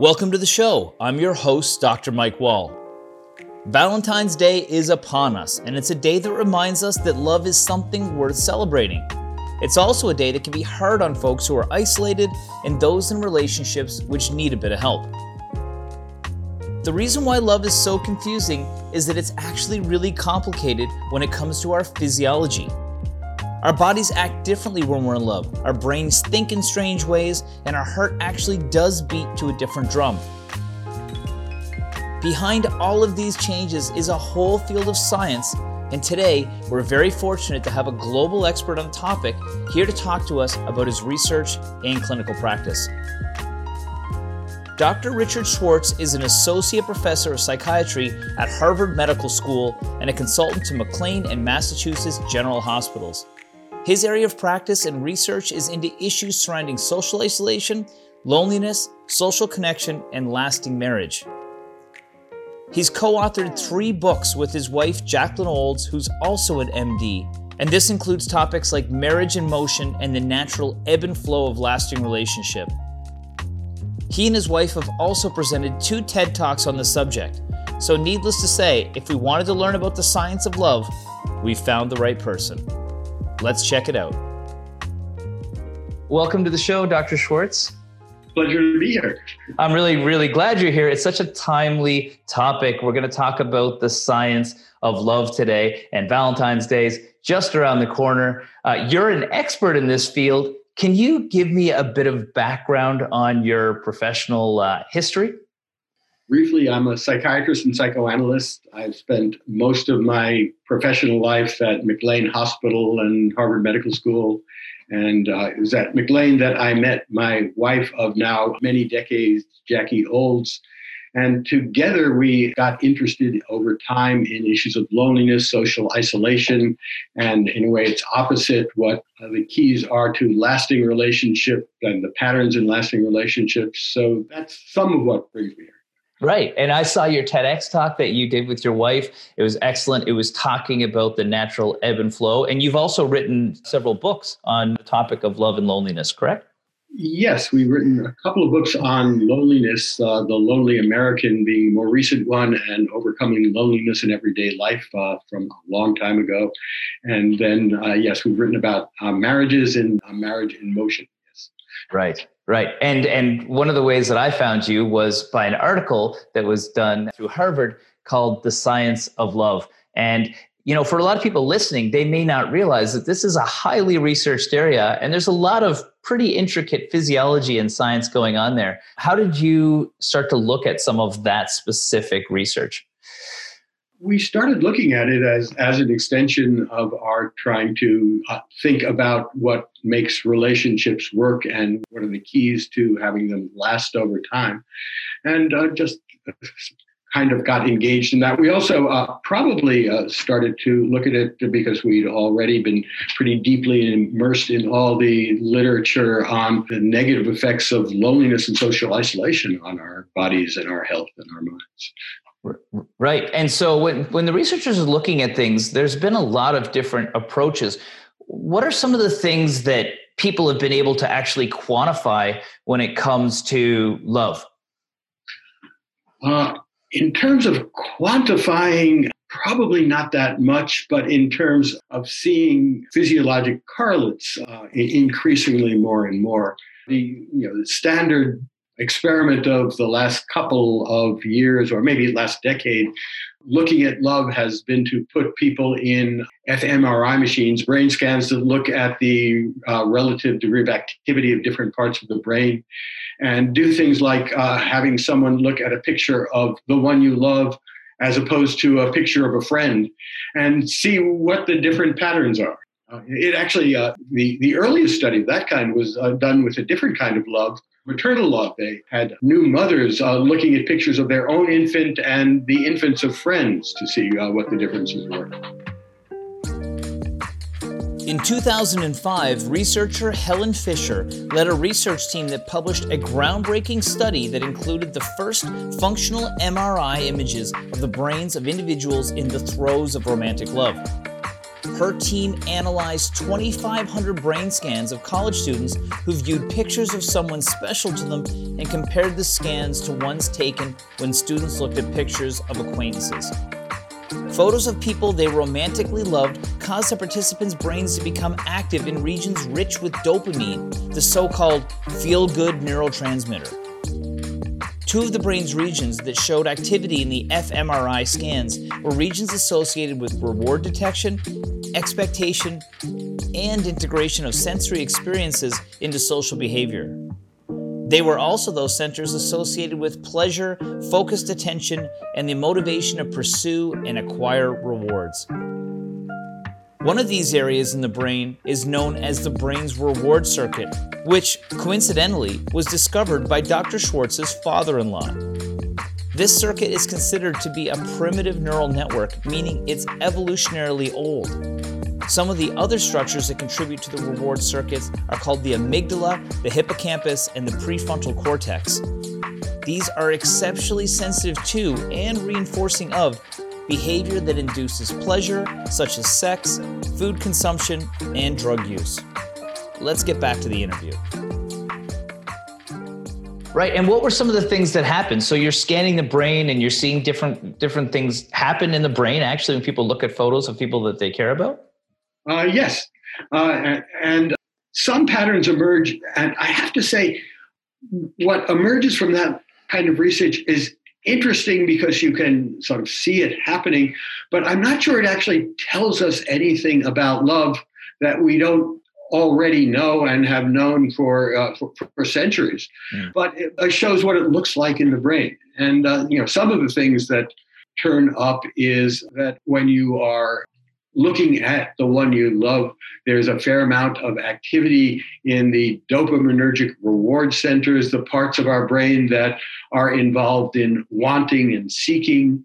Welcome to the show. I'm your host, Dr. Mike Wall. Valentine's Day is upon us, and it's a day that reminds us that love is something worth celebrating. It's also a day that can be hard on folks who are isolated and those in relationships which need a bit of help. The reason why love is so confusing is that it's actually really complicated when it comes to our physiology. Our bodies act differently when we're in love, our brains think in strange ways, and our heart actually does beat to a different drum. Behind all of these changes is a whole field of science, and today we're very fortunate to have a global expert on the topic here to talk to us about his research and clinical practice. Dr. Richard Schwartz is an associate professor of psychiatry at Harvard Medical School and a consultant to McLean and Massachusetts General Hospitals. His area of practice and research is into issues surrounding social isolation, loneliness, social connection, and lasting marriage. He's co authored three books with his wife, Jacqueline Olds, who's also an MD, and this includes topics like marriage in motion and the natural ebb and flow of lasting relationship. He and his wife have also presented two TED Talks on the subject. So, needless to say, if we wanted to learn about the science of love, we found the right person. Let's check it out. Welcome to the show, Dr. Schwartz. Pleasure to be here. I'm really, really glad you're here. It's such a timely topic. We're going to talk about the science of love today, and Valentine's Day's just around the corner. Uh, you're an expert in this field. Can you give me a bit of background on your professional uh, history? Briefly, I'm a psychiatrist and psychoanalyst. I've spent most of my professional life at McLean Hospital and Harvard Medical School. And uh, it was at McLean that I met my wife of now many decades, Jackie Olds. And together we got interested over time in issues of loneliness, social isolation, and in a way it's opposite what the keys are to lasting relationship and the patterns in lasting relationships. So that's some of what brings me here. Right. And I saw your TEDx talk that you did with your wife. It was excellent. It was talking about the natural ebb and flow. And you've also written several books on the topic of love and loneliness, correct? Yes, we've written a couple of books on loneliness, uh, The Lonely American being a more recent one, and Overcoming Loneliness in Everyday Life uh, from a long time ago. And then, uh, yes, we've written about uh, marriages and uh, marriage in motion. Right. Right. And and one of the ways that I found you was by an article that was done through Harvard called The Science of Love. And you know, for a lot of people listening, they may not realize that this is a highly researched area and there's a lot of pretty intricate physiology and science going on there. How did you start to look at some of that specific research? We started looking at it as as an extension of our trying to uh, think about what makes relationships work and what are the keys to having them last over time. And uh, just kind of got engaged in that. We also uh, probably uh, started to look at it because we'd already been pretty deeply immersed in all the literature on the negative effects of loneliness and social isolation on our bodies and our health and our minds Right. And so when, when the researchers are looking at things, there's been a lot of different approaches. What are some of the things that people have been able to actually quantify when it comes to love? Uh, in terms of quantifying, probably not that much, but in terms of seeing physiologic correlates, uh, increasingly more and more. The you know the standard experiment of the last couple of years, or maybe last decade, looking at love has been to put people in fMRI machines, brain scans that look at the uh, relative degree of activity of different parts of the brain, and do things like uh, having someone look at a picture of the one you love as opposed to a picture of a friend and see what the different patterns are. Uh, it actually, uh, the, the earliest study of that kind was uh, done with a different kind of love maternal love. They had new mothers uh, looking at pictures of their own infant and the infants of friends to see uh, what the differences were. In 2005, researcher Helen Fisher led a research team that published a groundbreaking study that included the first functional MRI images of the brains of individuals in the throes of romantic love. Her team analyzed 2,500 brain scans of college students who viewed pictures of someone special to them and compared the scans to ones taken when students looked at pictures of acquaintances. Photos of people they romantically loved caused the participants' brains to become active in regions rich with dopamine, the so called feel good neurotransmitter. Two of the brain's regions that showed activity in the fMRI scans were regions associated with reward detection, expectation, and integration of sensory experiences into social behavior. They were also those centers associated with pleasure, focused attention, and the motivation to pursue and acquire rewards. One of these areas in the brain is known as the brain's reward circuit, which coincidentally was discovered by Dr. Schwartz's father in law. This circuit is considered to be a primitive neural network, meaning it's evolutionarily old. Some of the other structures that contribute to the reward circuits are called the amygdala, the hippocampus, and the prefrontal cortex. These are exceptionally sensitive to and reinforcing of behavior that induces pleasure, such as sex, food consumption, and drug use. Let's get back to the interview. Right, and what were some of the things that happened? So you're scanning the brain and you're seeing different different things happen in the brain. Actually, when people look at photos of people that they care about. Uh, yes, uh, and some patterns emerge, and I have to say, what emerges from that kind of research is interesting because you can sort of see it happening, but I'm not sure it actually tells us anything about love that we don't already know and have known for uh, for, for, centuries. Mm. But it shows what it looks like in the brain, and uh, you know some of the things that turn up is that when you are looking at the one you love, there's a fair amount of activity in the dopaminergic reward centers, the parts of our brain that are involved in wanting and seeking.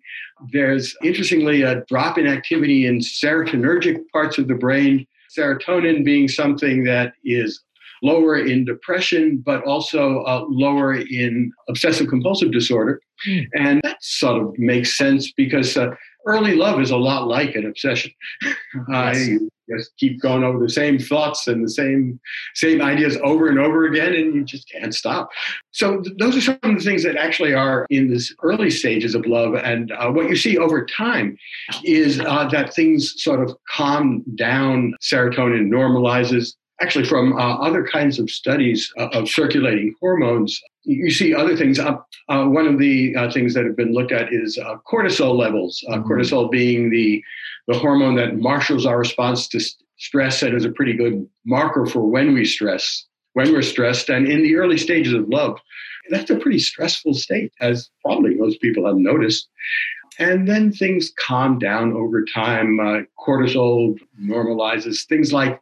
There's interestingly a drop in activity in serotonergic parts of the brain, serotonin being something that is lower in depression, but also uh, lower in obsessive compulsive disorder. Mm. And that sort of makes sense because uh, early love is a lot like an obsession. I just keep going over the same thoughts and the same same ideas over and over again, and you just can't stop. So th- those are some of the things that actually are in this early stages of love. And uh, what you see over time is uh, that things sort of calm down. Serotonin normalizes. Actually, from uh, other kinds of studies uh, of circulating hormones, you see other things. Uh, uh, one of the uh, things that have been looked at is uh, cortisol levels. Uh, mm-hmm. Cortisol being the the hormone that marshals our response to st- stress and is a pretty good marker for when we stress, when we're stressed, and in the early stages of love. That's a pretty stressful state, as probably most people have noticed. And then things calm down over time. Uh, cortisol normalizes. Things like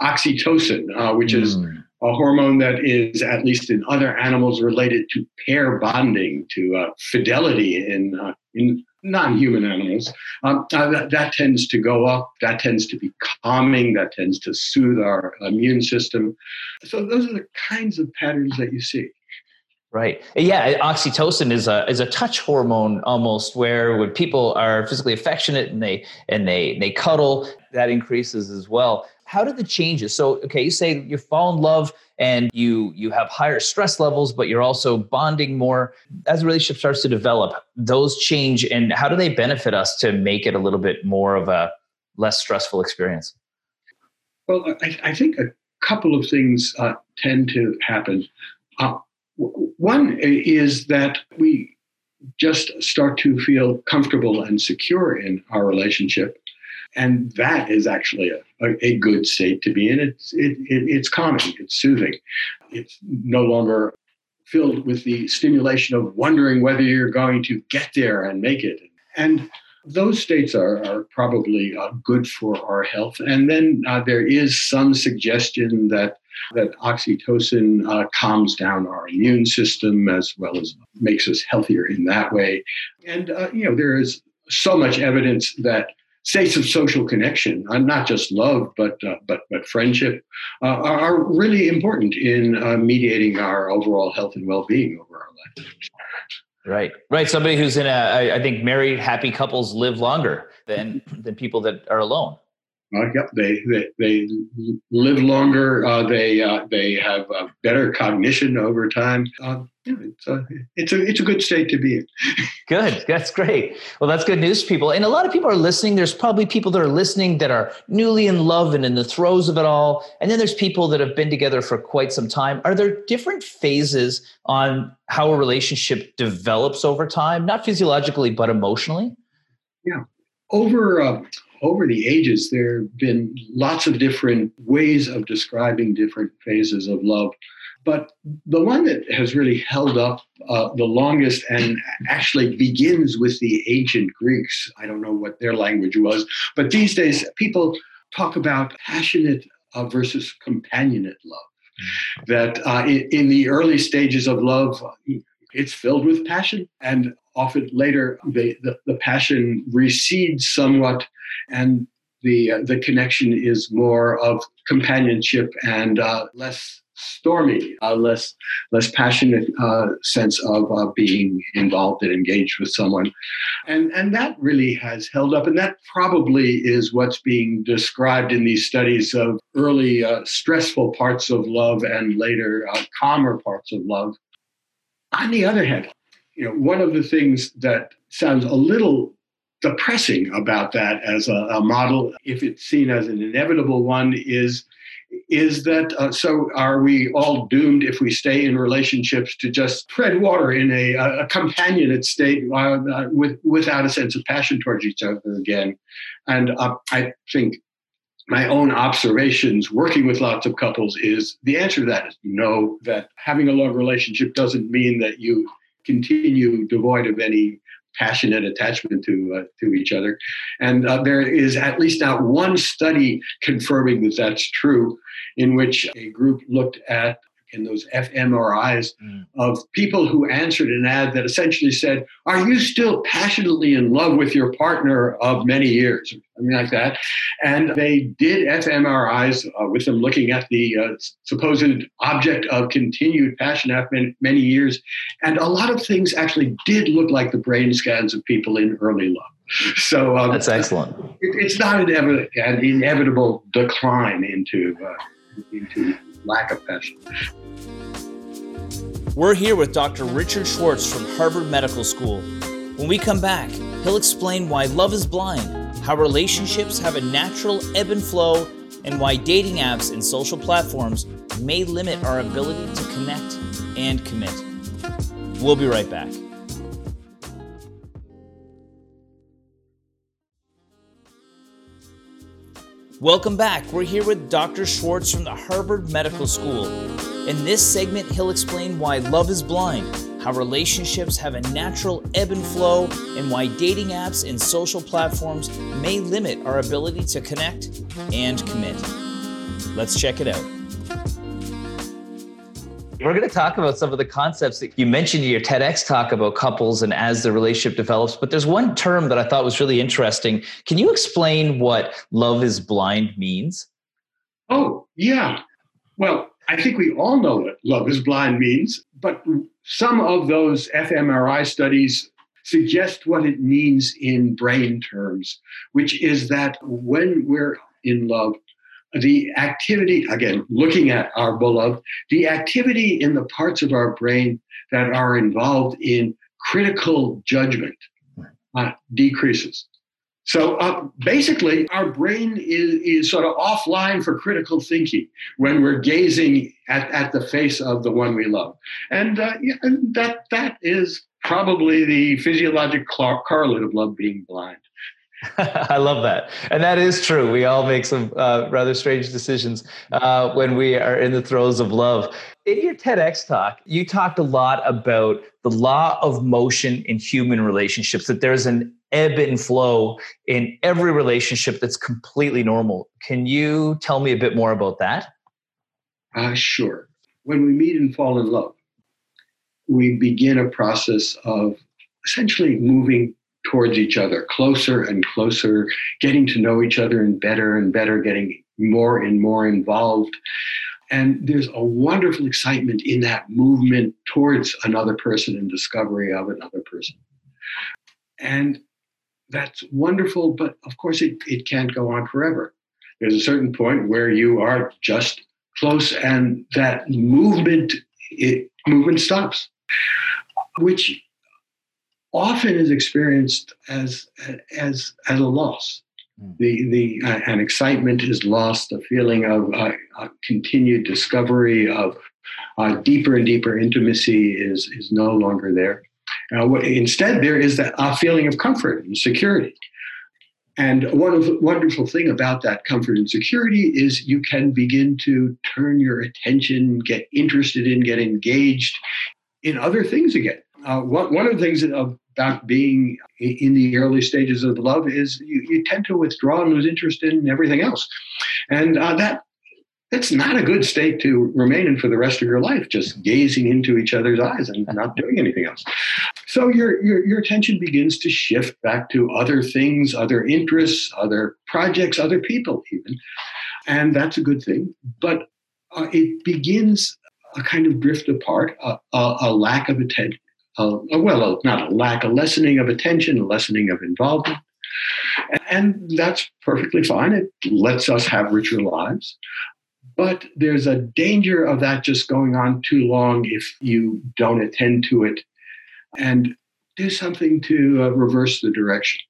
oxytocin, which mm. is a hormone that is, at least in other animals, related to pair bonding, to uh, fidelity in, uh, in non human animals. Um, uh, that, that, tends to go up, that tends to be calming, that tends to soothe our immune system. So, those are the kinds of patterns that you see. Right. Yeah, oxytocin is a is a touch hormone almost where when people are physically affectionate and they and they they cuddle, that increases as well how do the changes so okay you say you fall in love and you you have higher stress levels but you're also bonding more. As the relationship starts to develop those change and how do they benefit us to make it a little bit more of a less stressful experience? Well i, I think a couple of things uh, tend to happen. Uh, one is that we just start to feel comfortable and secure in our relationship and that is actually a, a, good state to be in. It's it, it, it's calming, it's soothing. It's no longer filled with the stimulation of wondering whether you're going to get there and make it. And those states are, are probably uh, good for our health. And then uh, there is some suggestion that that oxytocin uh, calms down our immune system as well as makes us healthier in that way. And uh, you know there is so much evidence that states of social connection, uh, not just love, but uh, but but friendship, uh, are, really important in uh, mediating our overall health and well-being over our life. Right, right. Somebody who's in a, I think married, happy couples live longer than than people that are alone. Uh, yep, they, they, they live longer. Uh, they uh, they have better cognition over time. Uh, yeah, it's, a, it's a it's a good state to be in. good, that's great. Well, that's good news, people. And a lot of people are listening. There's probably people that are listening that are newly in love and in the throes of it all. And then there's people that have been together for quite some time. Are there different phases on how a relationship develops over time, not physiologically but emotionally? Yeah, over. Over the ages, there have been lots of different ways of describing different phases of love. But the one that has really held up uh, the longest and actually begins with the ancient Greeks, I don't know what their language was, but these days people talk about passionate uh, versus companionate love. Mm. That uh, in, in the early stages of love, it's filled with passion, and often later the, the, passion recedes somewhat and the uh, the connection is more of companionship and uh, less stormy, uh, less less passionate uh, sense of uh, being involved and engaged with someone, and and that really has held up, and that probably is what's being described in these studies of early uh, stressful parts of love and later calmer parts of love. On the other hand, you know, one of the things that sounds a little depressing about that as a, a model, if it's seen as an inevitable one, is is that uh, so are we all doomed if we stay in relationships to just tread water in a, a companionate state uh, with, without a sense of passion towards each other again? And uh, i think my own observations working with lots of couples is the answer to that is no that having a long relationship doesn't mean that you continue devoid of any passionate attachment to uh, to each other. And uh, there is at least not one study confirming that that's true, in which a group looked at in those fMRIs mm. of people who answered an ad that essentially said, Are you still passionately in love with your partner of many years? Something like that. And they did fMRIs uh, with them looking at the uh, supposed object of continued passion after many years. And a lot of things actually did look like the brain scans of people in early love. So um, that's excellent. It, it's not an, ev- an, inevitable decline into uh, into lack of passion. We're here with Dr. Richard Schwartz from Harvard Medical School. When we come back, he'll explain why love is blind, how relationships have a natural ebb and flow, and why dating apps and social platforms may limit our ability to connect and commit. We'll be right back. Welcome back. We're here with Dr. Schwartz from the Harvard Medical School. In this segment, he'll explain why love is blind, how relationships have a natural ebb and flow, and why dating apps and social platforms may limit our ability to connect and commit. Let's check it out. We're going to talk about some of the concepts that you mentioned in your TEDx talk about couples and as the relationship develops. But there's one term that I thought was really interesting. Can you explain what love is blind means? Oh, yeah. Well, I think we all know what love is blind means, but some of those fMRI studies suggest what it means in brain terms, which is that when we're in love, the activity, again, looking at our beloved, the activity in the parts of our brain that are involved in critical judgment uh, decreases. So uh, basically, our brain is, is sort of offline for critical thinking when we're gazing at, at the face of the one we love. And uh, yeah, that, that is probably the physiologic correlate of love being blind. I love that. And that is true. We all make some uh, rather strange decisions uh, when we are in the throes of love. In your TEDx talk, you talked a lot about the law of motion in human relationships, that there's an ebb and flow in every relationship that's completely normal. Can you tell me a bit more about that? Uh, sure. When we meet and fall in love, we begin a process of essentially moving towards each other, closer and closer, getting to know each other and better and better, getting more and more involved. And there's a wonderful excitement in that movement towards another person and discovery of another person. And that's wonderful, but of course, it, it can't go on forever. there's a certain point where you are just close and that movement it movement stops which often is experienced as as as a loss hmm. the the uh, an excitement is lost a feeling of uh, continued discovery of uh, deeper and deeper intimacy is is no longer there uh, instead there is that a feeling of comfort and security and one of the wonderful thing about that comfort and security is you can begin to turn your attention, get interested in, get engaged in other things again. Uh, one, one of the things about being in the early stages of love is you, you tend to withdraw and lose interest in everything else. And uh, that it's not a good state to remain in for the rest of your life, just gazing into each other's eyes and not doing anything else. So your, your, your attention begins to shift back to other things, other interests, other projects, other people, even. And that's a good thing. But uh, it begins a kind of drift apart, a, a, a lack of attention. Uh, well, not a lack, a lessening of attention, a lessening of involvement. And that's perfectly fine. It lets us have richer lives. But there's a danger of that just going on too long if you don't attend to it and do something to uh, reverse the direction.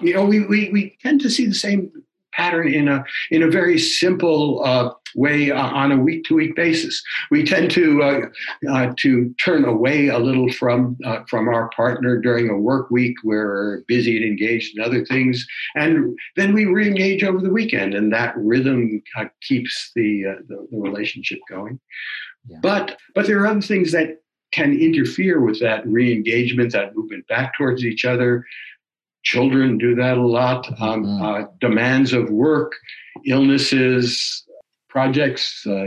You know, we, we, we tend to see the same pattern in a in a very simple uh, way uh, on a week to week basis. We tend to uh, uh to turn away a little from uh, from our partner during a work week. Where we're busy and engaged in other things, and then we reengage over the weekend, and that rhythm uh, keeps the, the, the relationship going. Yeah. But but there are other things that can interfere with that re-engagement, that movement back towards each other. Children do that a lot. Um, mm-hmm. uh, demands of work, illnesses, projects, uh,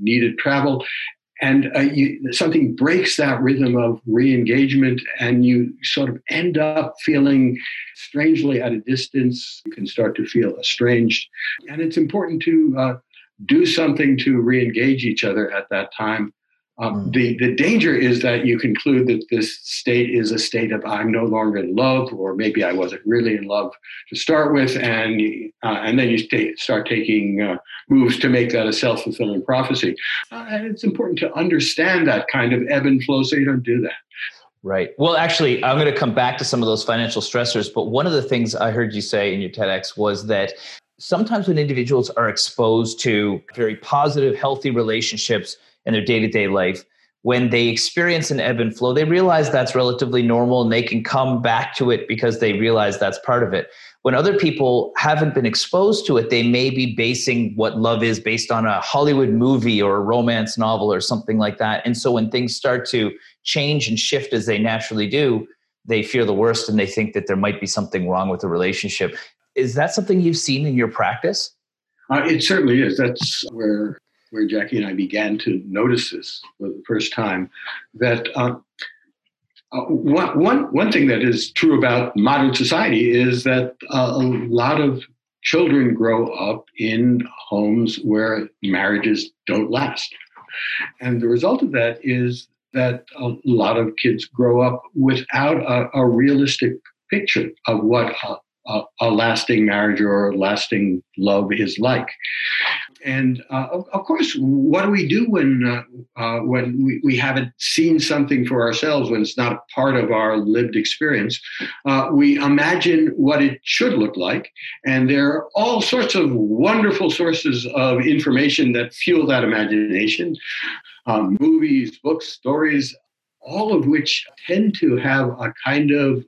needed travel. And uh, you, something breaks that rhythm of re engagement, and you sort of end up feeling strangely at a distance. You can start to feel estranged. And it's important to uh, do something to re engage each other at that time um, mm. the, the danger is that you conclude that this state is a state of I'm no longer in love, or maybe I wasn't really in love to start with, and uh, and then you stay, start taking uh, moves to make that a self fulfilling prophecy. Uh, and it's important to understand that kind of ebb and flow so you don't do that. Right. Well, actually, I'm going to come back to some of those financial stressors, but one of the things I heard you say in your TEDx was that sometimes when individuals are exposed to very positive, healthy relationships in their day to day life, when they experience an ebb and flow, they realize that's relatively normal and they can come back to it because they realize that's part of it. When other people haven't been exposed to it, they may be basing what love is based on a Hollywood movie or a romance novel or something like that. And so when things start to change and shift as they naturally do, they fear the worst and they think that there might be something wrong with the relationship. Is that something you've seen in your practice? Uh, it certainly is. That's where where Jackie and I began to notice this for the first time, that uh, uh, one, one, one thing that is true about modern society is that uh, a lot of children grow up in homes where marriages don't last. And the result of that is that a lot of kids grow up without a, a realistic picture of what a, a, a, lasting marriage or a lasting love is like and uh, of, course, what do we do when uh, uh, when we, we haven't seen something for ourselves when it's not a part of our lived experience? Uh, we imagine what it should look like, and there are all sorts of wonderful sources of information that fuel that imagination: um, movies, books, stories, all of which tend to have a kind of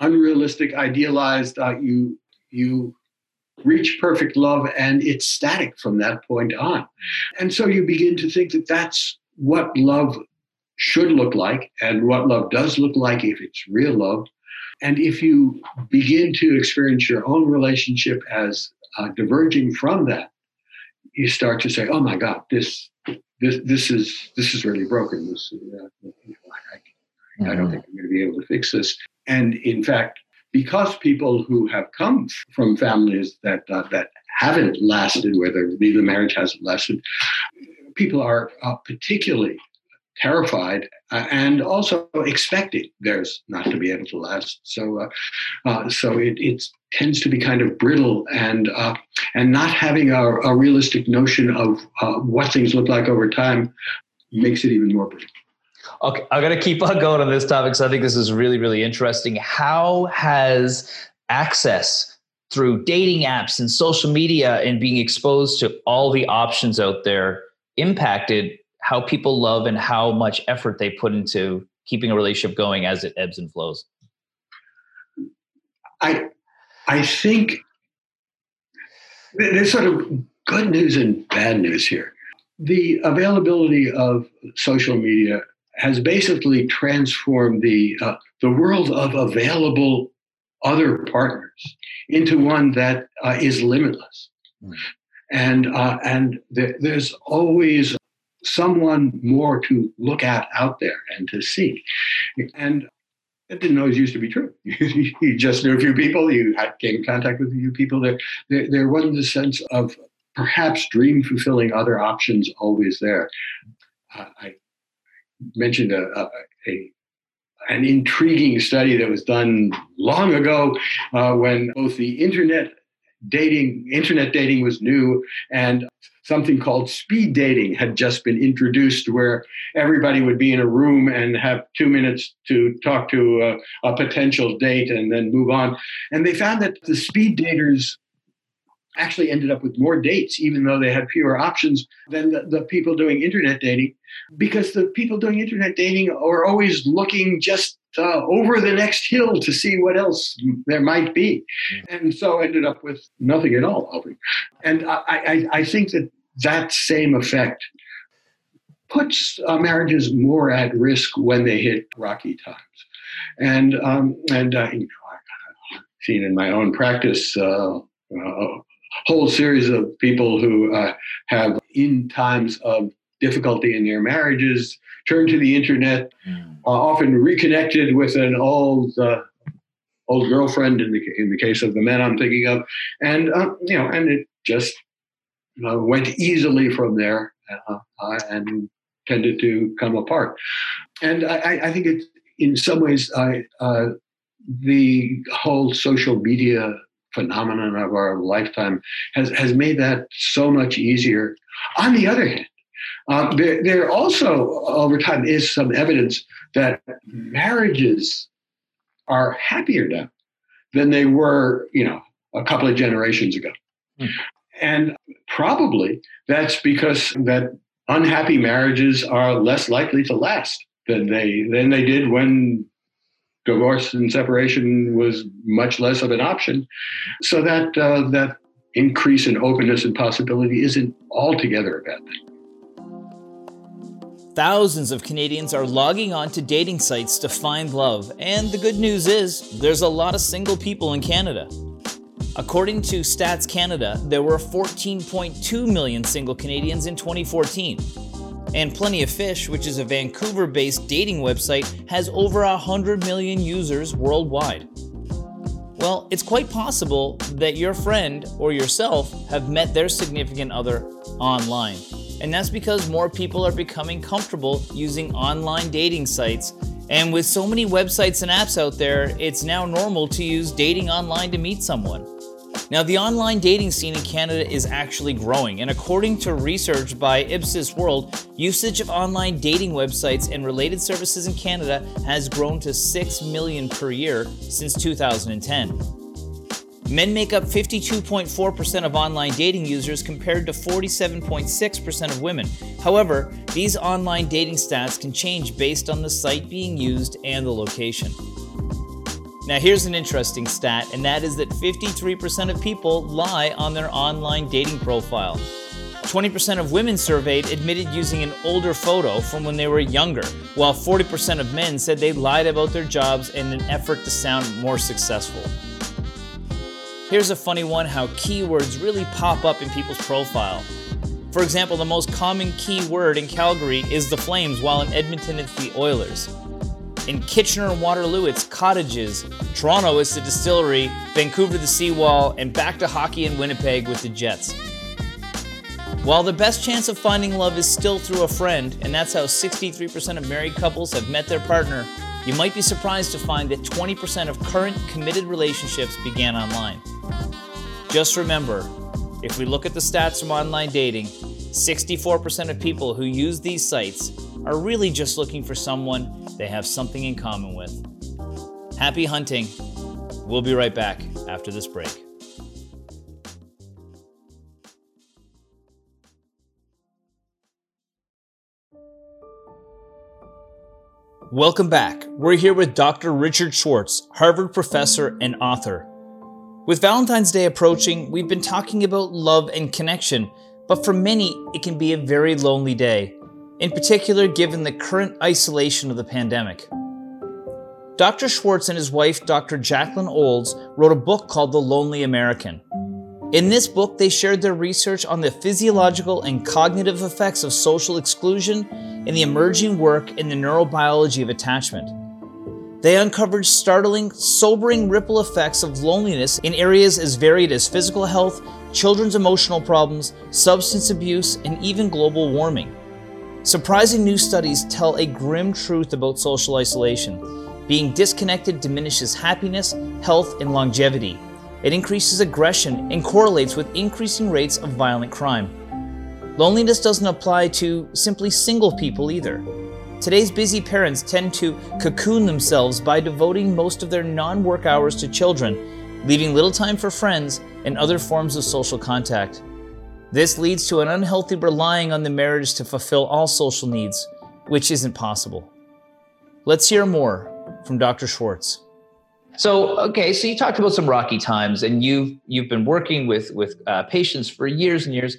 unrealistic, idealized. Uh, you you reach perfect love and it's static from that point on. And so you begin to think that that's what love should look like and what love does look like if it's real love. And if you begin to experience your own relationship as uh, diverging from that, you start to say, "Oh my God, this this this is this is really broken. This uh, I, I, I don't mm-hmm. think I'm going to be able to fix this." And in fact, because people who have come from families that uh, that haven't lasted, whether the marriage hasn't lasted, people are uh, particularly terrified uh, and also expecting theirs not to be able to last. So, uh, uh, so it, it's tends to be kind of brittle and uh, and not having a, a realistic notion of what things look like over time makes it even more brittle. Okay, I'm going to keep on going on this topic because I think this is really, really interesting. How has access through dating apps and social media and being exposed to all the options out there impacted how people love and how much effort they put into keeping a relationship going as it ebbs and flows? I I think there's sort of good news and bad news here. The availability of social media has basically transformed the uh, the world of available other partners into one that uh, is limitless, mm. and uh, and th- there's always someone more to look at out there and to see. and it didn't always used to be true. you just knew a few people, you had, came in contact with a few people. There, there, there wasn't a sense of perhaps dream fulfilling other options always there. Uh, I mentioned a, a, a, an intriguing study that was done long ago uh, when both the internet dating internet dating was new and something called speed dating had just been introduced where everybody would be in a room and have two minutes to talk to a, a potential date and then move on. And they found that the speed daters actually ended up with more dates, even though they had fewer options than the, the, people doing internet dating, because the people doing internet dating are always looking just uh, over the next hill to see what else there might be. And so ended up with nothing at all. And I, I, I think that that same effect puts uh, marriages more at risk when they hit rocky times. And, um, and uh, you know, I've seen in my own practice uh, uh whole series of people who uh, have, in times of difficulty in their marriages, turned to the internet, mm. uh, often reconnected with an old uh, old girlfriend in the in the case of the men I'm thinking of, and uh, you know, and it just went easily from there uh, uh, and tended to come apart. And I, I think it, in some ways, I, the whole social media phenomenon of our lifetime has, has made that so much easier. On the other hand, uh, there, there also, over time, is some evidence that marriages are happier now than they were, you know, a couple of generations ago. Mm. And probably that's because that unhappy marriages are less likely to last than they than they did when divorce and separation was much less of an option. So that uh, that increase in openness and possibility isn't altogether a bad thing. Thousands of Canadians are logging on to dating sites to find love, and the good news is there's a lot of single people in Canada. According to Stats Canada, there were 14.2 million single Canadians in 2014 and Plenty of Fish, which is a Vancouver based dating website, has over 100 million users worldwide. Well, it's quite possible that your friend or yourself have met their significant other online. And that's because more people are becoming comfortable using online dating sites. And with so many websites and apps out there, it's now normal to use dating online to meet someone. Now, the online dating scene in Canada is actually growing, and according to research by Ipsos World, usage of online dating websites and related services in Canada has grown to 6 million per year since 2010. Men make up 52.4% of online dating users compared to 47.6% of women. However, these online dating stats can change based on the site being used and the location. Now, here's an interesting stat, and that is that 53% of people lie on their online dating profile. 20% of women surveyed admitted using an older photo from when they were younger, while 40% of men said they lied about their jobs in an effort to sound more successful. Here's a funny one how keywords really pop up in people's profile. For example, the most common keyword in Calgary is the Flames, while in Edmonton it's the Oilers. In Kitchener and Waterloo, it's cottages. Toronto is the distillery. Vancouver, the seawall. And back to hockey in Winnipeg with the Jets. While the best chance of finding love is still through a friend, and that's how 63% of married couples have met their partner, you might be surprised to find that 20% of current committed relationships began online. Just remember, if we look at the stats from online dating, 64% of people who use these sites are really just looking for someone they have something in common with. Happy hunting. We'll be right back after this break. Welcome back. We're here with Dr. Richard Schwartz, Harvard professor and author. With Valentine's Day approaching, we've been talking about love and connection, but for many, it can be a very lonely day, in particular given the current isolation of the pandemic. Dr. Schwartz and his wife, Dr. Jacqueline Olds, wrote a book called The Lonely American. In this book, they shared their research on the physiological and cognitive effects of social exclusion and the emerging work in the neurobiology of attachment. They uncovered startling, sobering ripple effects of loneliness in areas as varied as physical health, children's emotional problems, substance abuse, and even global warming. Surprising new studies tell a grim truth about social isolation. Being disconnected diminishes happiness, health, and longevity. It increases aggression and correlates with increasing rates of violent crime. Loneliness doesn't apply to simply single people either. Today's busy parents tend to cocoon themselves by devoting most of their non work hours to children, leaving little time for friends and other forms of social contact. This leads to an unhealthy relying on the marriage to fulfill all social needs, which isn't possible. Let's hear more from Dr. Schwartz. So, okay, so you talked about some rocky times, and you've you've been working with with uh, patients for years and years.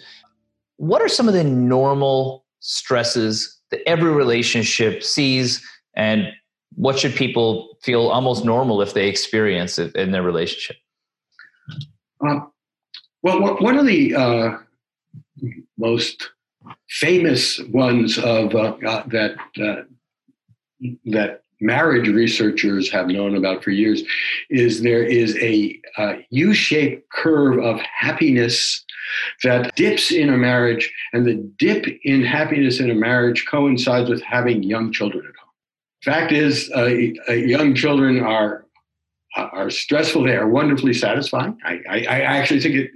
What are some of the normal stresses that every relationship sees, and what should people feel almost normal if they experience it in their relationship? Uh, well, one of the uh, most famous ones of uh, uh that uh, that marriage researchers have known about for years is there is a U-shaped curve of happiness that dips in a marriage, and the dip in happiness in a marriage coincides with having young children at home. Fact is, uh, uh, young children are are stressful. They are wonderfully satisfying. I, I, I actually think it,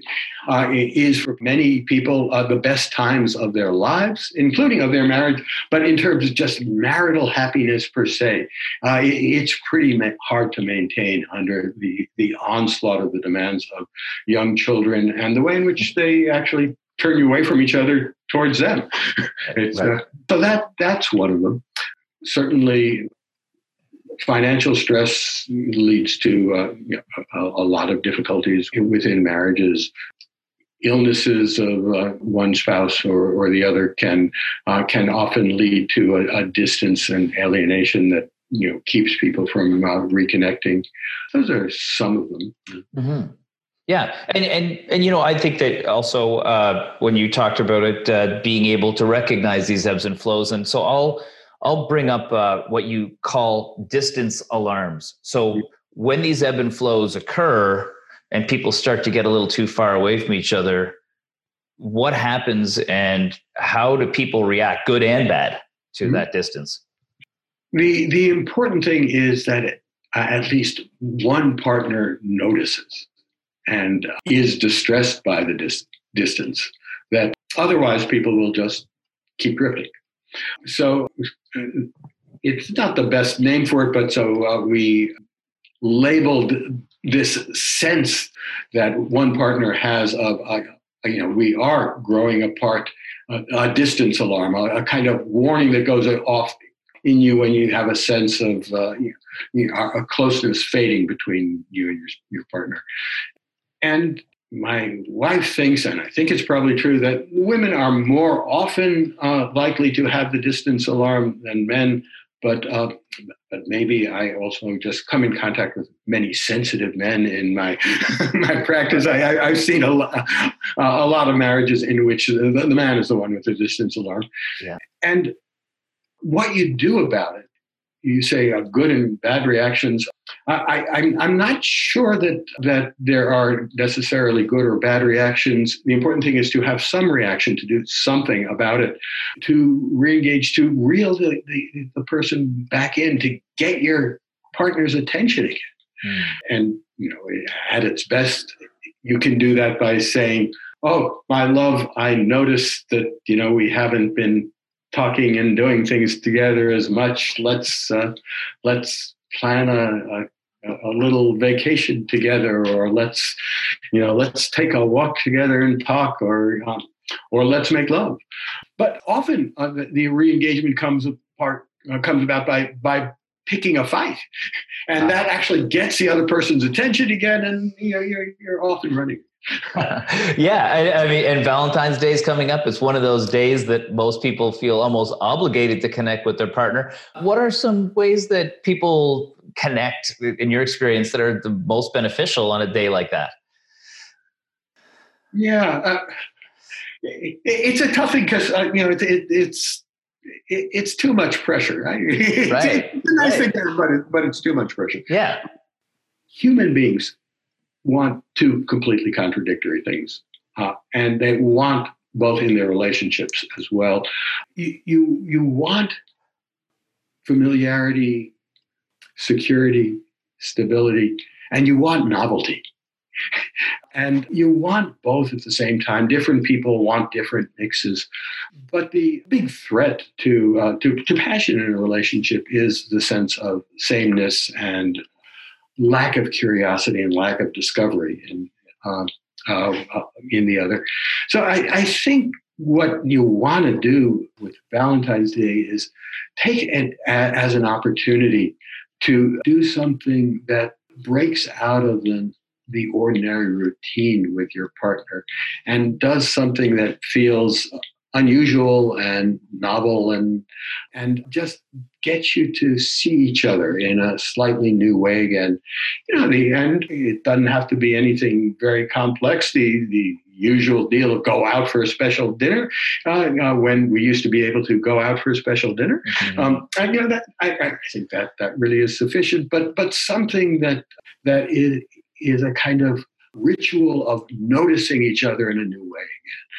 uh, it is for many people uh, the best times of their lives, including of their marriage. But in terms of just marital happiness per se, uh, it, it's pretty ma- hard to maintain under the, the onslaught of the demands of young children and the way in which they actually turn you away from each other towards them. right. Uh, so that that's one of them. Certainly, financial stress leads to uh, a, a, lot of difficulties within marriages. Illnesses of uh, one spouse or, or the other can uh, can often lead to a, a, distance and alienation that you know keeps people from uh, reconnecting. Those are some of them. Mm-hmm. Yeah, and and and you know, I think that also uh, when you talked about it, uh, being able to recognize these ebbs and flows, and so I'll I'll bring up uh, what you call distance alarms. So when these ebb and flows occur and people start to get a little too far away from each other, what happens and how do people react, good and bad, to mm-hmm. that distance? The the important thing is that uh, at least one partner notices and is distressed by the dis- distance. That otherwise people will just keep drifting. So it's not the best name for it, but so uh, we labeled this sense that one partner has of, uh, you know, we are growing apart, uh, a distance alarm, a, a, kind of warning that goes off in you when you have a sense of uh, you know, a closeness fading between you and your, your partner. And my wife thinks, and I think it's probably true, that women are more often uh, likely to have the distance alarm than men. But uh, but maybe I also just come in contact with many sensitive men in my my practice. I, have seen a, lot, uh, a lot of marriages in which the, the, man is the one with the distance alarm. Yeah. And what you do about it you say uh, good and bad reactions. I, I'm, I'm not sure that, that there are necessarily good or bad reactions. The important thing is to have some reaction, to do something about it, to re-engage, to reel the, the, the person back in, to get your partner's attention again. Mm. And, you know, at its best, you can do that by saying, oh, my love, I noticed that, you know, we haven't been talking and doing things together as much. Let's uh, let's plan a, a, a little vacation together, or let's you know let's take a walk together and talk, or um, or let's make love. But often uh, the, the re-engagement comes apart uh, comes about by by picking a fight, and that actually gets the other person's attention again, and you know you're you're off and running. Yeah, I, I, mean, and Valentine's Day is coming up. It's one of those days that most people feel almost obligated to connect with their partner. What are some ways that people connect, in your experience, that are the most beneficial on a day like that? Yeah, uh, it, it's a tough thing because uh, you know it, it, it's it's too much pressure. Right? right. it's a nice right. thing, but it, but it's too much pressure. Yeah. Human beings want two completely contradictory things. Uh, and they want both in their relationships as well. You, you, you want familiarity, security, stability, and you want novelty. And you want both at the same time. Different people want different mixes. But the big threat to, uh, to, to passion in a relationship is the sense of sameness and lack of curiosity and lack of discovery in uh, uh, uh, in the other. So I, I think what you want to do with Valentine's Day is take it as an opportunity to do something that breaks out of the the ordinary routine with your partner and does something that feels unusual and novel and and just get you to see each other in a slightly new way again. You know, the end it doesn't have to be anything very complex. The the usual deal of go out for a special dinner uh, uh, when we used to be able to go out for a special dinner. Mm-hmm. Um, and, you know that I, I, think that that really is sufficient. But but something that that is is a kind of ritual of noticing each other in a new way again.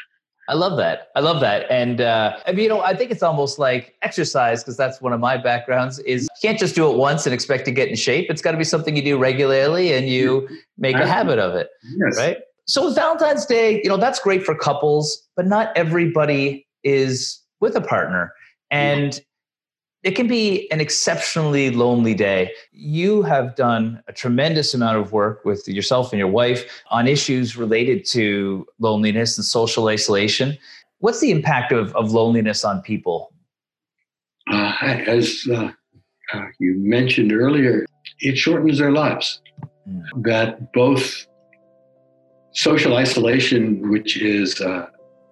I love that. I love that. And uh, I mean, you know, I think it's almost like exercise because that's one of my backgrounds. Is you can't just do it once and expect to get in shape. It's got to be something you do regularly and you make a habit of it. Yes. Right. So Valentine's Day, you know, that's great for couples, but not everybody is with a partner. And it can be an exceptionally lonely day. You have done a tremendous amount of work with yourself and your wife on issues related to loneliness and social isolation. What's the impact of, of loneliness on people? Uh, as uh, uh, you mentioned earlier, it shortens their lives. Mm. That both social isolation, which is uh,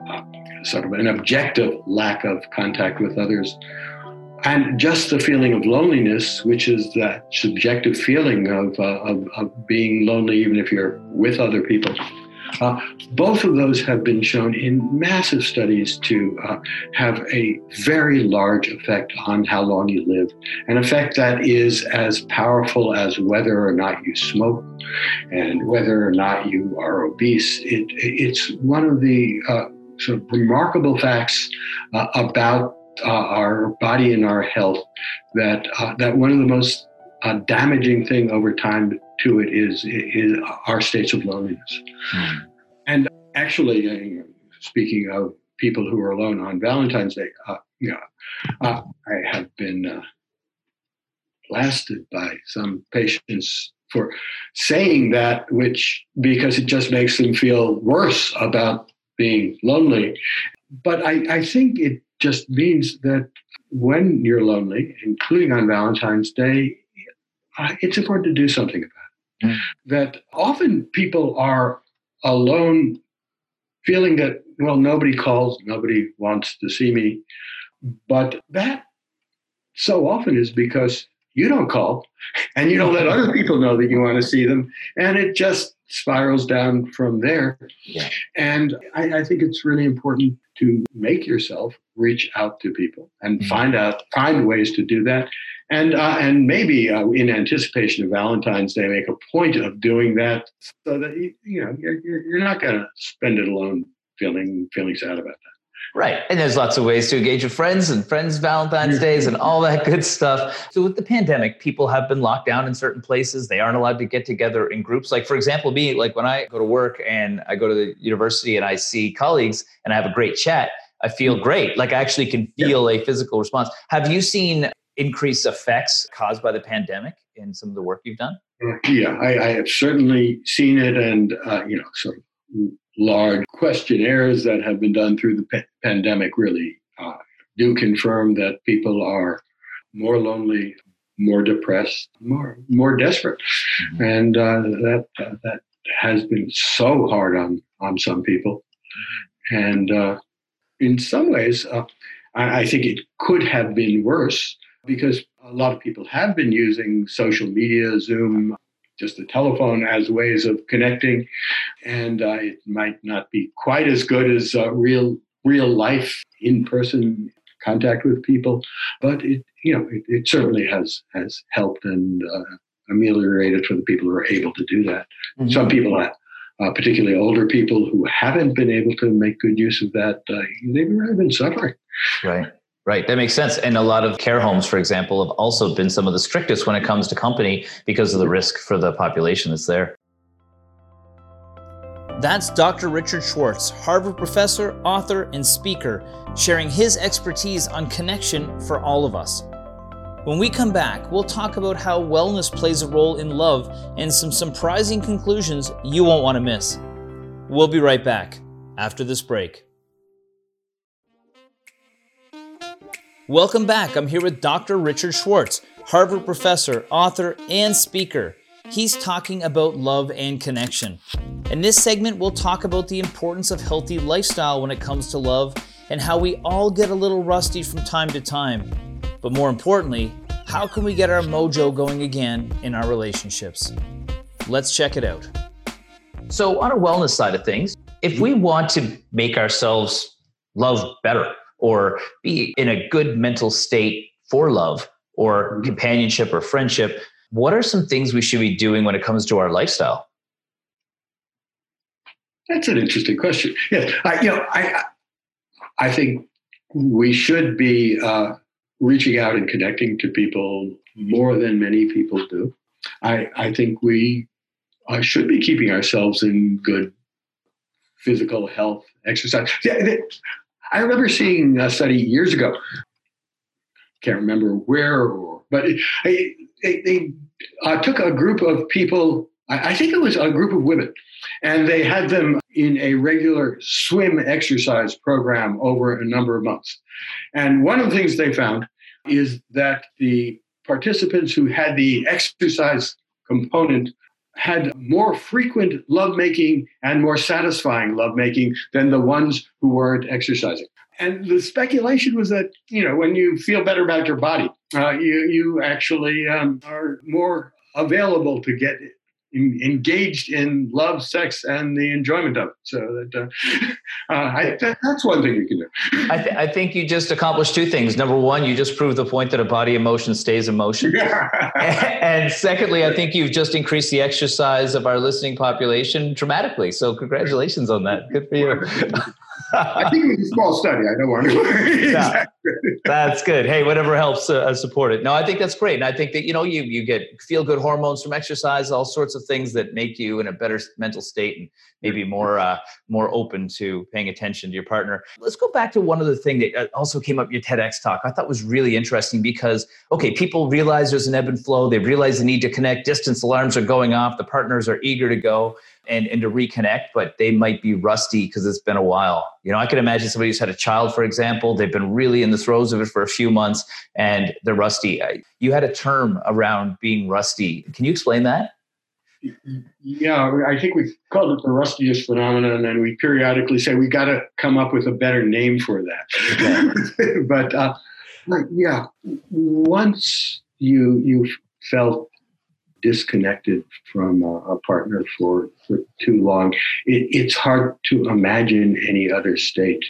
uh, sort of an objective lack of contact with others, and just the feeling of loneliness, which is that subjective feeling of, uh, of, of, being lonely, even if you're with other people. Uh, both of those have been shown in massive studies to uh, have a very large effect on how long you live, an effect that is as powerful as whether or not you smoke and whether or not you are obese. It, it's one of the uh, sort of remarkable facts uh, about uh, our body and our health that uh, that one of the most uh, damaging thing over time to it is is our states of loneliness. Mm. And actually, uh, speaking of people who are alone on Valentine's Day, uh, yeah, uh, I have been blasted by some patients for saying that, which because it just makes them feel worse about being lonely. But I, I think it just means that when you're lonely, including on Valentine's Day, uh, it's important to do something about it. Mm. That often people are alone, feeling that, well, nobody calls, nobody wants to see me. But that so often is because you don't call and you don't let other people know that you want to see them. And it just spirals down from there. Yeah. And I, I, think it's really important to make yourself reach out to people and mm-hmm. find out find ways to do that. And uh, and maybe uh, in anticipation of Valentine's Day, make a point of doing that so that you, you know you're, you're not going to spend it alone feeling feeling sad about that. Right. And there's lots of ways to engage with friends and friends Valentine's Days and all that good stuff. So with the pandemic, people have been locked down in certain places. They aren't allowed to get together in groups. Like for example, me, like when I go to work and I go to the university and I see colleagues and I have a great chat, I feel mm-hmm. great. Like I actually can feel a physical response. Have you seen increased effects caused by the pandemic in some of the work you've done? Yeah, I, I have certainly seen it, and uh, you know, sort of large questionnaires that have been done through the pa- pandemic really uh, do confirm that people are more lonely, more depressed, more more desperate, mm-hmm. and uh, that uh, that has been so hard on on some people, and uh, in some ways, uh, I, I think it could have been worse because a lot of people have been using social media, Zoom, just the telephone as ways of connecting, and uh, it might not be quite as good as uh, real real life in person contact with people, but it you know it, it certainly has has helped and uh, ameliorated for the people who are able to do that. Mm-hmm. Some people. Uh, particularly older people who haven't been able to make good use of that, uh, they've really been suffering. Right. Right, that makes sense. And a lot of care homes, for example, have also been some of the strictest when it comes to company because of the risk for the population that's there. That's Dr. Richard Schwartz, Harvard professor, author, and speaker, sharing his expertise on connection for all of us. When we come back, we'll talk about how wellness plays a role in love and some surprising conclusions you won't want to miss. We'll be right back after this break. Welcome back. I'm here with Dr. Richard Schwartz, Harvard professor, author, and speaker. He's talking about love and connection. In this segment, we'll talk about the importance of healthy lifestyle when it comes to love and how we all get a little rusty from time to time. But more importantly, how can we get our mojo going again in our relationships? Let's check it out. So, on a wellness side of things, if we want to make ourselves love better, or be in a good mental state for love or mm-hmm. companionship or friendship, what are some things we should be doing when it comes to our lifestyle? That's an interesting question. Yes, I, you know, I, I think we should be uh, reaching out and connecting to people more than many people do. I, I think we uh, should be keeping ourselves in good physical health, exercise. Yeah, I remember seeing a study years ago. Can't remember where, or, but it, they, they uh, took a group of people. I, I think it was a group of women, and they had them in a regular swim exercise program over a number of months. And one of the things they found is that the participants who had the exercise component had more frequent lovemaking and more satisfying lovemaking than the ones who weren't exercising. And the speculation was that, you know, when you feel better about your body, uh, you, you actually um, are more available to get in, engaged in love, sex, and the enjoyment of it. So that, uh, uh, I, that, that's one thing you can do. I, th- I, think you just accomplished two things. Number one, you just proved the point that a body emotion stays in emotion. and secondly, I think you've just increased the exercise of our listening population dramatically. So congratulations on that. Good for you. I think it was a small study. I don't want to. yeah, that's good. Hey, whatever helps uh, uh, support it. No, I think that's great, and I think that you know you you get feel good hormones from exercise, all sorts of things that make you in a better mental state and maybe more uh, more open to paying attention to your partner. Let's go back to one other thing that uh, also came up in your TEDx talk. I thought was really interesting because okay, people realize there's an ebb and flow. They realize the need to connect. Distance alarms are going off. The partners are eager to go and, and to reconnect, but they might be rusty because it's been a while. You know, I can imagine somebody who's had a child, for example, they've been really in the throes of it for a few months and they're rusty. You had a term around being rusty. Can you explain that? Yeah, I think we've called it the rustiness phenomenon, and we periodically say we got to come up with a better name for that. but uh, yeah, once you you felt disconnected from a, a partner for, for too long, it, it's hard to imagine any other state.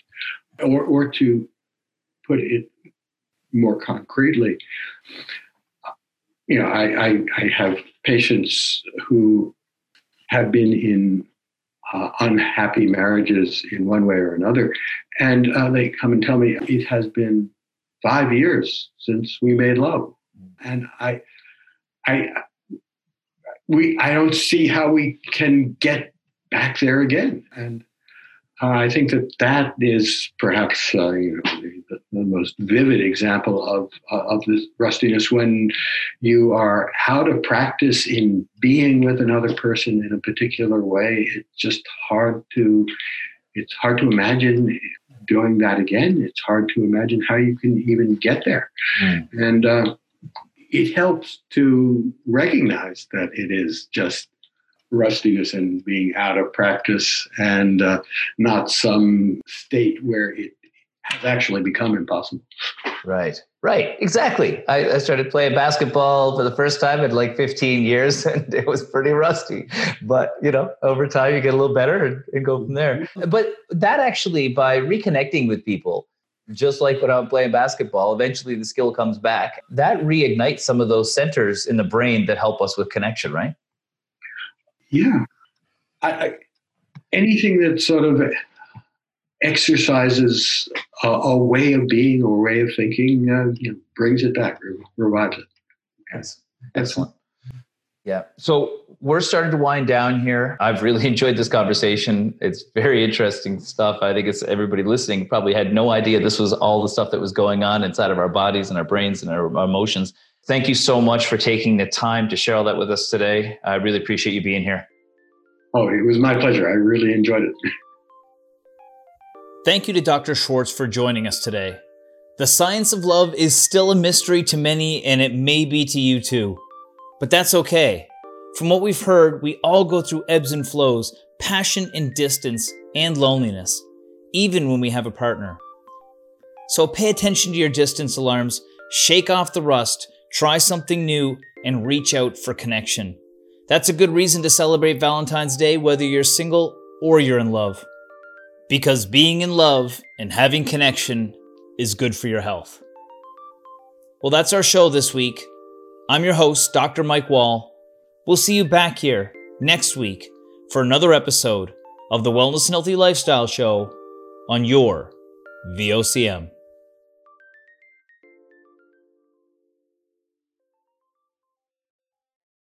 Or, or to put it more concretely, you know, I, I, I have patients who have been in uh, unhappy marriages in one way or another. And uh, they come and tell me it has been five years since we made love. And I, I, we, I don't see how we can get back there again. And uh, I think that that is perhaps uh, you know, the, the, most vivid example of uh, of this rustiness when you are out of practice in being with another person in a particular way. It's just hard to it's hard to imagine doing that again. It's hard to imagine how you can even get there, mm. and uh, it helps to recognize that it is just rustiness and being out of practice and uh, not some state where it has actually become impossible. Right, right, exactly. I, I, started playing basketball for the first time at like 15 years and it was pretty rusty. But, you know, over time you get a little better and, and go from there. But that actually, by reconnecting with people, just like when I'm playing basketball, eventually the skill comes back. That reignites some of those centers in the brain that help us with connection, right? Yeah. I, I, anything that sort of exercises a, a, way of being or a way of thinking uh, you know, brings it back, revives it. Yes. Excellent. Yeah. So we're starting to wind down here. I've really enjoyed this conversation. It's very interesting stuff. I think it's everybody listening probably had no idea this was all the stuff that was going on inside of our bodies and our brains and our emotions. Thank you so much for taking the time to share all that with us today. I really appreciate you being here. Oh, it was my pleasure. I really enjoyed it. Thank you to Dr. Schwartz for joining us today. The science of love is still a mystery to many, and it may be to you too. But that's okay. From what we've heard, we all go through ebbs and flows, passion and distance, and loneliness, even when we have a partner. So pay attention to your distance alarms, shake off the rust, try something new, and reach out for connection. That's a good reason to celebrate Valentine's Day, whether you're single or you're in love. Because being in love and having connection is good for your health. Well, that's our show this week. I'm your host, Dr. Mike Wall. We'll see you back here next week for another episode of the Wellness and Healthy Lifestyle Show on your VOCM.